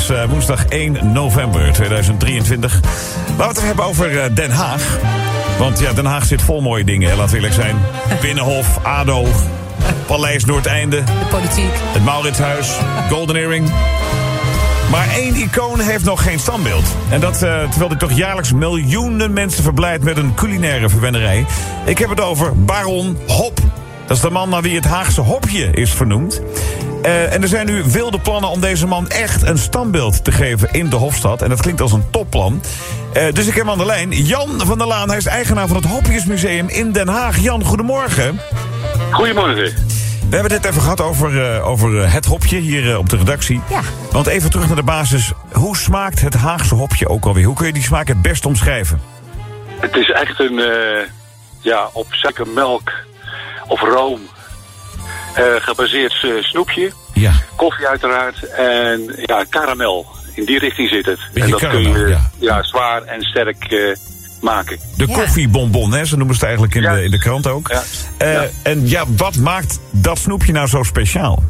is uh, woensdag 1 november 2023. Laten we het hebben over uh, Den Haag. Want ja, Den Haag zit vol mooie dingen, hè, laat eerlijk zijn. Binnenhof, ADO, Paleis Noordeinde. De politiek. Het Mauritshuis, Golden Earring. Maar één icoon heeft nog geen standbeeld. En dat uh, terwijl hij toch jaarlijks miljoenen mensen verblijdt met een culinaire verwennerij. Ik heb het over Baron Hop. Dat is de man naar wie het Haagse hopje is vernoemd. Uh, en er zijn nu wilde plannen om deze man echt een standbeeld te geven in de Hofstad. En dat klinkt als een topplan. Uh, dus ik heb aan de lijn Jan van der Laan. Hij is eigenaar van het Hopjesmuseum in Den Haag. Jan, goedemorgen. Goedemorgen. We hebben het even gehad over, uh, over het hopje hier op de redactie. Ja. Want even terug naar de basis. Hoe smaakt het Haagse hopje ook alweer? Hoe kun je die smaak het best omschrijven? Het is echt een, ja, op suikermelk of room gebaseerd uh, snoepje. Ja. Koffie uiteraard. En ja, karamel. In die richting zit het. Beetje en dat karamel, kun je ja. ja, zwaar en sterk uh, maken. De Ja. koffiebonbon, hè? Zo noemen ze het eigenlijk in, Ja. de, in de krant ook. Ja. Eh, Ja. En ja, wat maakt dat snoepje nou zo speciaal?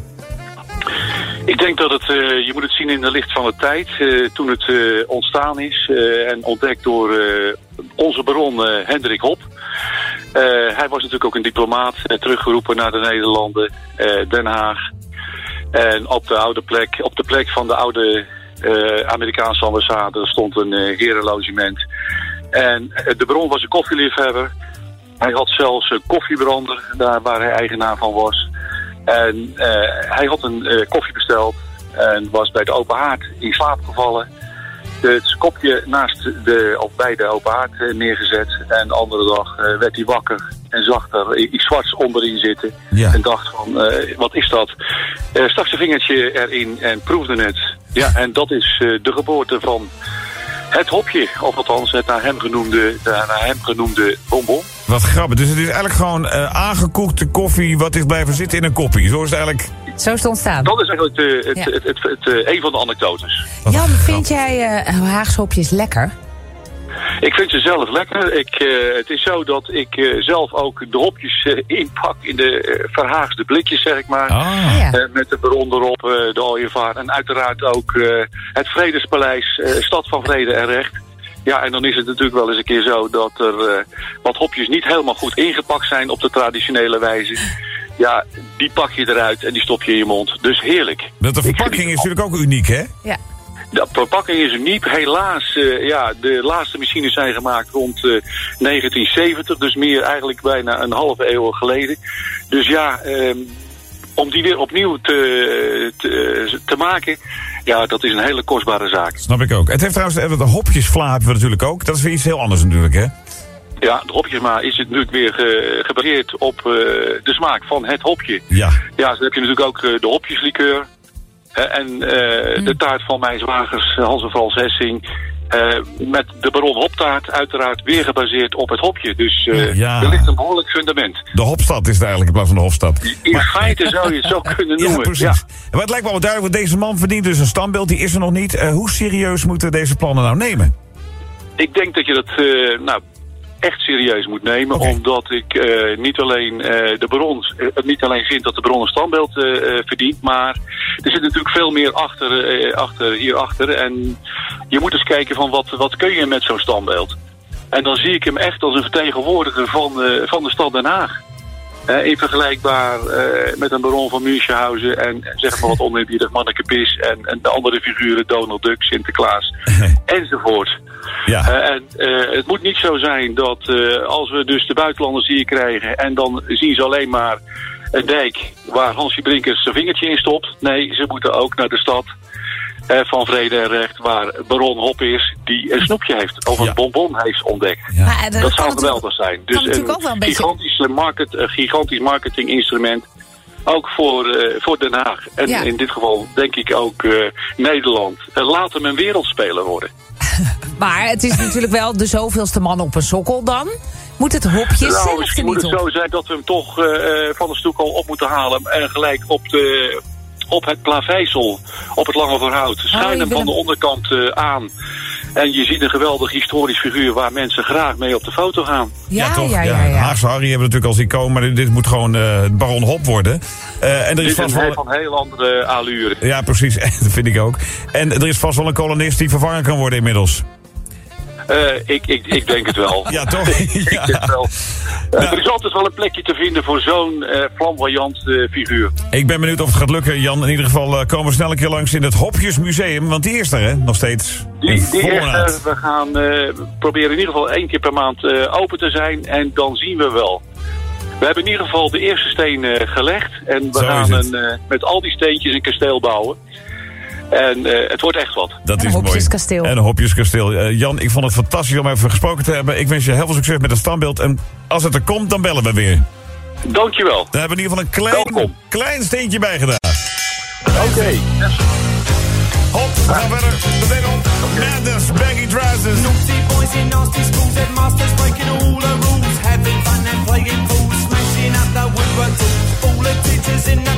Ik denk dat het, uh, je moet het zien in de licht van de tijd. Uh, toen het uh, ontstaan is en ontdekt door onze baron Hendrik Hop. Hij was natuurlijk ook een diplomaat, teruggeroepen naar de Nederlanden, Den Haag. En op de oude plek, op de plek van de oude Amerikaanse ambassade stond een herenlogement. En de baron was een koffieliefhebber. Hij had zelfs een koffiebrander, daar waar hij eigenaar van was. En hij had een uh, koffie besteld en was bij de open haard in slaap gevallen. Het kopje naast de, of bij de open haard uh, neergezet. En de andere dag werd hij wakker en zag er iets zwarts onderin zitten. Ja. En dacht van, wat is dat? stak zijn vingertje erin en proefde het. Ja, en dat is de geboorte van het hopje. Of althans het naar hem genoemde, naar hem genoemde bonbon. Wat grappig. Dus het is eigenlijk gewoon uh, aangekoekte koffie wat is blijven zitten in een koppie. Zo is het eigenlijk... Zo is het ontstaan. Dat is eigenlijk de, het, Ja. het, het, het, het, een van de anekdotes. Jan, vind jij uh, Haagse hopjes lekker? Ik vind ze zelf lekker. Ik, uh, het is zo dat ik uh, zelf ook de hopjes uh, inpak in de verhaagste blikjes, zeg ik maar. Ah. Ja. met de bron erop, de ooievaar. En uiteraard ook het Vredespaleis, Stad van Vrede en Recht. Ja, en dan is het natuurlijk wel eens een keer zo dat er wat hopjes niet helemaal goed ingepakt zijn op de traditionele wijze. Ja, die pak je eruit en die stop je in je mond. Dus heerlijk. Dat de verpakking is natuurlijk ook uniek, hè? Ja. De verpakking is uniek. Helaas, uh, ja, de laatste machines zijn gemaakt rond uh, 1970. Dus meer eigenlijk bijna een halve eeuw geleden. Dus ja, um, om die weer opnieuw te, te, te, maken... Ja, dat is een hele kostbare zaak. Snap ik ook. Het heeft trouwens, de hopjesvla hebben we natuurlijk ook. Dat is weer iets heel anders natuurlijk, hè? Ja, de hopjesma is het natuurlijk weer ge, gebaseerd op uh, de smaak van het hopje. Ja. Ja, dan heb je natuurlijk ook uh, de hopjeslikeur. Uh, en mm. de taart van mijn zwagers Hans en Frans Hessing. Met de Baron Hoptaart uiteraard weer gebaseerd op het hopje. Dus Ja. er ligt een behoorlijk fundament. De Hopstad is het eigenlijk in plaats van de Hofstad. In feite zou je het zo kunnen Ja, noemen. precies. Maar het lijkt me wel duidelijk, want deze man verdient dus een standbeeld. Die is er nog niet. Hoe serieus moeten deze plannen nou nemen? Ik denk dat je dat uh, nou, echt serieus moet nemen. Omdat ik uh, niet alleen uh, de baron, uh, niet alleen vind dat de baron een standbeeld verdient, maar er zit natuurlijk veel meer achter, achter hierachter. En je moet eens kijken van wat, wat kun je met zo'n standbeeld. En dan zie ik hem echt als een vertegenwoordiger van, van de stad Den Haag. In vergelijkbaar met een baron van Münchhausen en zeg maar wat oneerbiedig Manneke Pis en, en de andere figuren Donald Duck, Sinterklaas enzovoort. Ja. Uh, en het moet niet zo zijn dat als we dus de buitenlanders hier krijgen en dan zien ze alleen maar een dijk waar Hansie Brinkers zijn vingertje in stopt. Nee, ze moeten ook naar de stad uh, van Vrede en Recht, waar Baron Hop is, die een snoepje heeft, of een Ja. bonbon heeft ontdekt. Ja. Maar, eh, Dat, zou geweldig zijn. Dus een, ook wel een beetje- gigantische market, een gigantisch marketinginstrument. Ook voor, uh, voor Den Haag. En Ja. in dit geval denk ik ook uh, Nederland. Uh, laat hem een wereldspeler worden. Maar het is natuurlijk wel de zoveelste man op een sokkel dan. Moet het hopje nou, zelf misschien moet het op? zo zijn dat we hem toch uh, van de stoek al op moeten halen. En gelijk op, de, op het plaveisel, op het lange verhoud. Schuin Oh, hem van de onderkant uh, aan. En je ziet een geweldig historisch figuur waar mensen graag mee op de foto gaan. Ja, toch? ja, ja. ja, Haagse Harry hebben we natuurlijk als icoon, maar dit, dit moet gewoon eh, Baron Hop worden. Eh, en er is Dit is vast een, wel... van heel andere allure. Ja, precies. Dat vind ik ook. En er is vast wel een kolonist die vervangen kan worden inmiddels. Eh, ik, ik, ik denk het wel. Ja, toch? ik denk Ja. het wel. Eh, Nou. Er is altijd wel een plekje te vinden voor zo'n eh, flamboyant figuur. Ik ben benieuwd of het gaat lukken, Jan. In ieder geval komen we snel een keer langs in het Hopjesmuseum. Want die is er, hè? Nog steeds. Die, die we gaan proberen in ieder geval één keer per maand open te zijn. En dan zien we wel. We hebben in ieder geval de eerste steen gelegd. En we Zo gaan een, met al die steentjes een kasteel bouwen. En eh, het wordt echt wat. Dat En is mooi. hopjeskasteel. En een hopjeskasteel. Eh, Jan, ik vond het fantastisch om even gesproken te hebben. Ik wens je heel veel succes met het standbeeld. En als het er komt, dan bellen we weer. Dankjewel. Daar hebben we in ieder geval een klein, Welkom. klein steentje bij gedaan. Oké. Hop, we gaan verder. Meteen op. Madness, baggy trousers. Naughty boys in nasty schools, headmasters breaking all the rules, having fun and playing fools, smashing up the woodwork tools. All the teachers in the